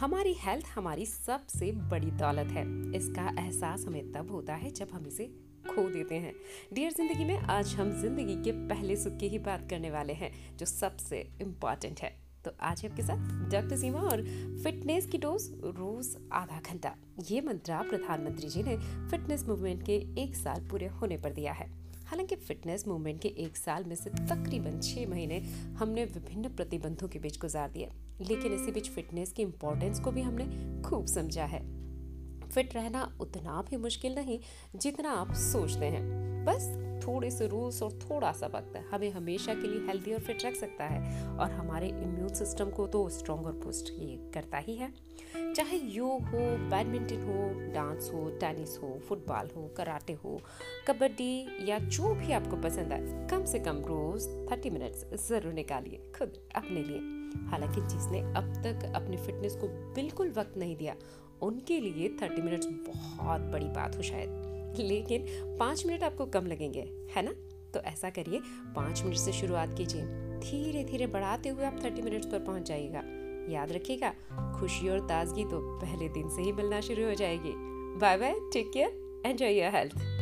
हमारी हेल्थ हमारी सबसे बड़ी दौलत है। इसका एहसास हमें तब होता है जब हम इसे खो देते हैं। डियर ज़िंदगी में, आज हम ज़िंदगी के पहले सुख की ही बात करने वाले हैं, जो सबसे इंपॉर्टेंट है। तो आज आपके साथ डॉक्टर सीमा और फिटनेस की डोज रोज आधा घंटा। ये मंत्रा प्रधानमंत्री जी ने फिटनेस मूवमेंट के एक साल पूरे होने पर दिया है। हालाँकि फिटनेस मूवमेंट के एक साल में से तकरीबन छः महीने हमने विभिन्न प्रतिबंधों के बीच गुजार दिए, लेकिन इसी बीच फिटनेस की इम्पोर्टेंस को भी हमने खूब समझा है। फिट रहना उतना भी मुश्किल नहीं जितना आप सोचते हैं। बस थोड़े से रूल्स और थोड़ा सा वक्त हमें हमेशा के लिए हेल्दी और फिट रख सकता है और हमारे इम्यून सिस्टम को तो स्ट्रॉन्ग और बूस्ट ये करता ही है। चाहे योग हो, बैडमिंटन हो, डांस हो, टेनिस हो, फुटबॉल हो, कराटे हो, कबड्डी या जो भी आपको पसंद आए, कम से कम रोज थर्टी मिनट्स ज़रूर निकालिए खुद अपने लिए। हालाँकि जिसने अब तक अपनी फिटनेस को बिल्कुल वक्त नहीं दिया, उनके लिए थर्टी मिनट्स बहुत बड़ी बात हो शायद। लेकिन पाँच मिनट आपको कम लगेंगे, है ना? तो ऐसा करिए, पाँच मिनट से शुरुआत कीजिए। धीरे धीरे बढ़ाते हुए आप थर्टी मिनट्स पर पहुँच जाइएगा। याद रखिएगा, खुशी और ताजगी तो पहले दिन से ही मिलना शुरू हो जाएगी। Bye bye take care enjoy your health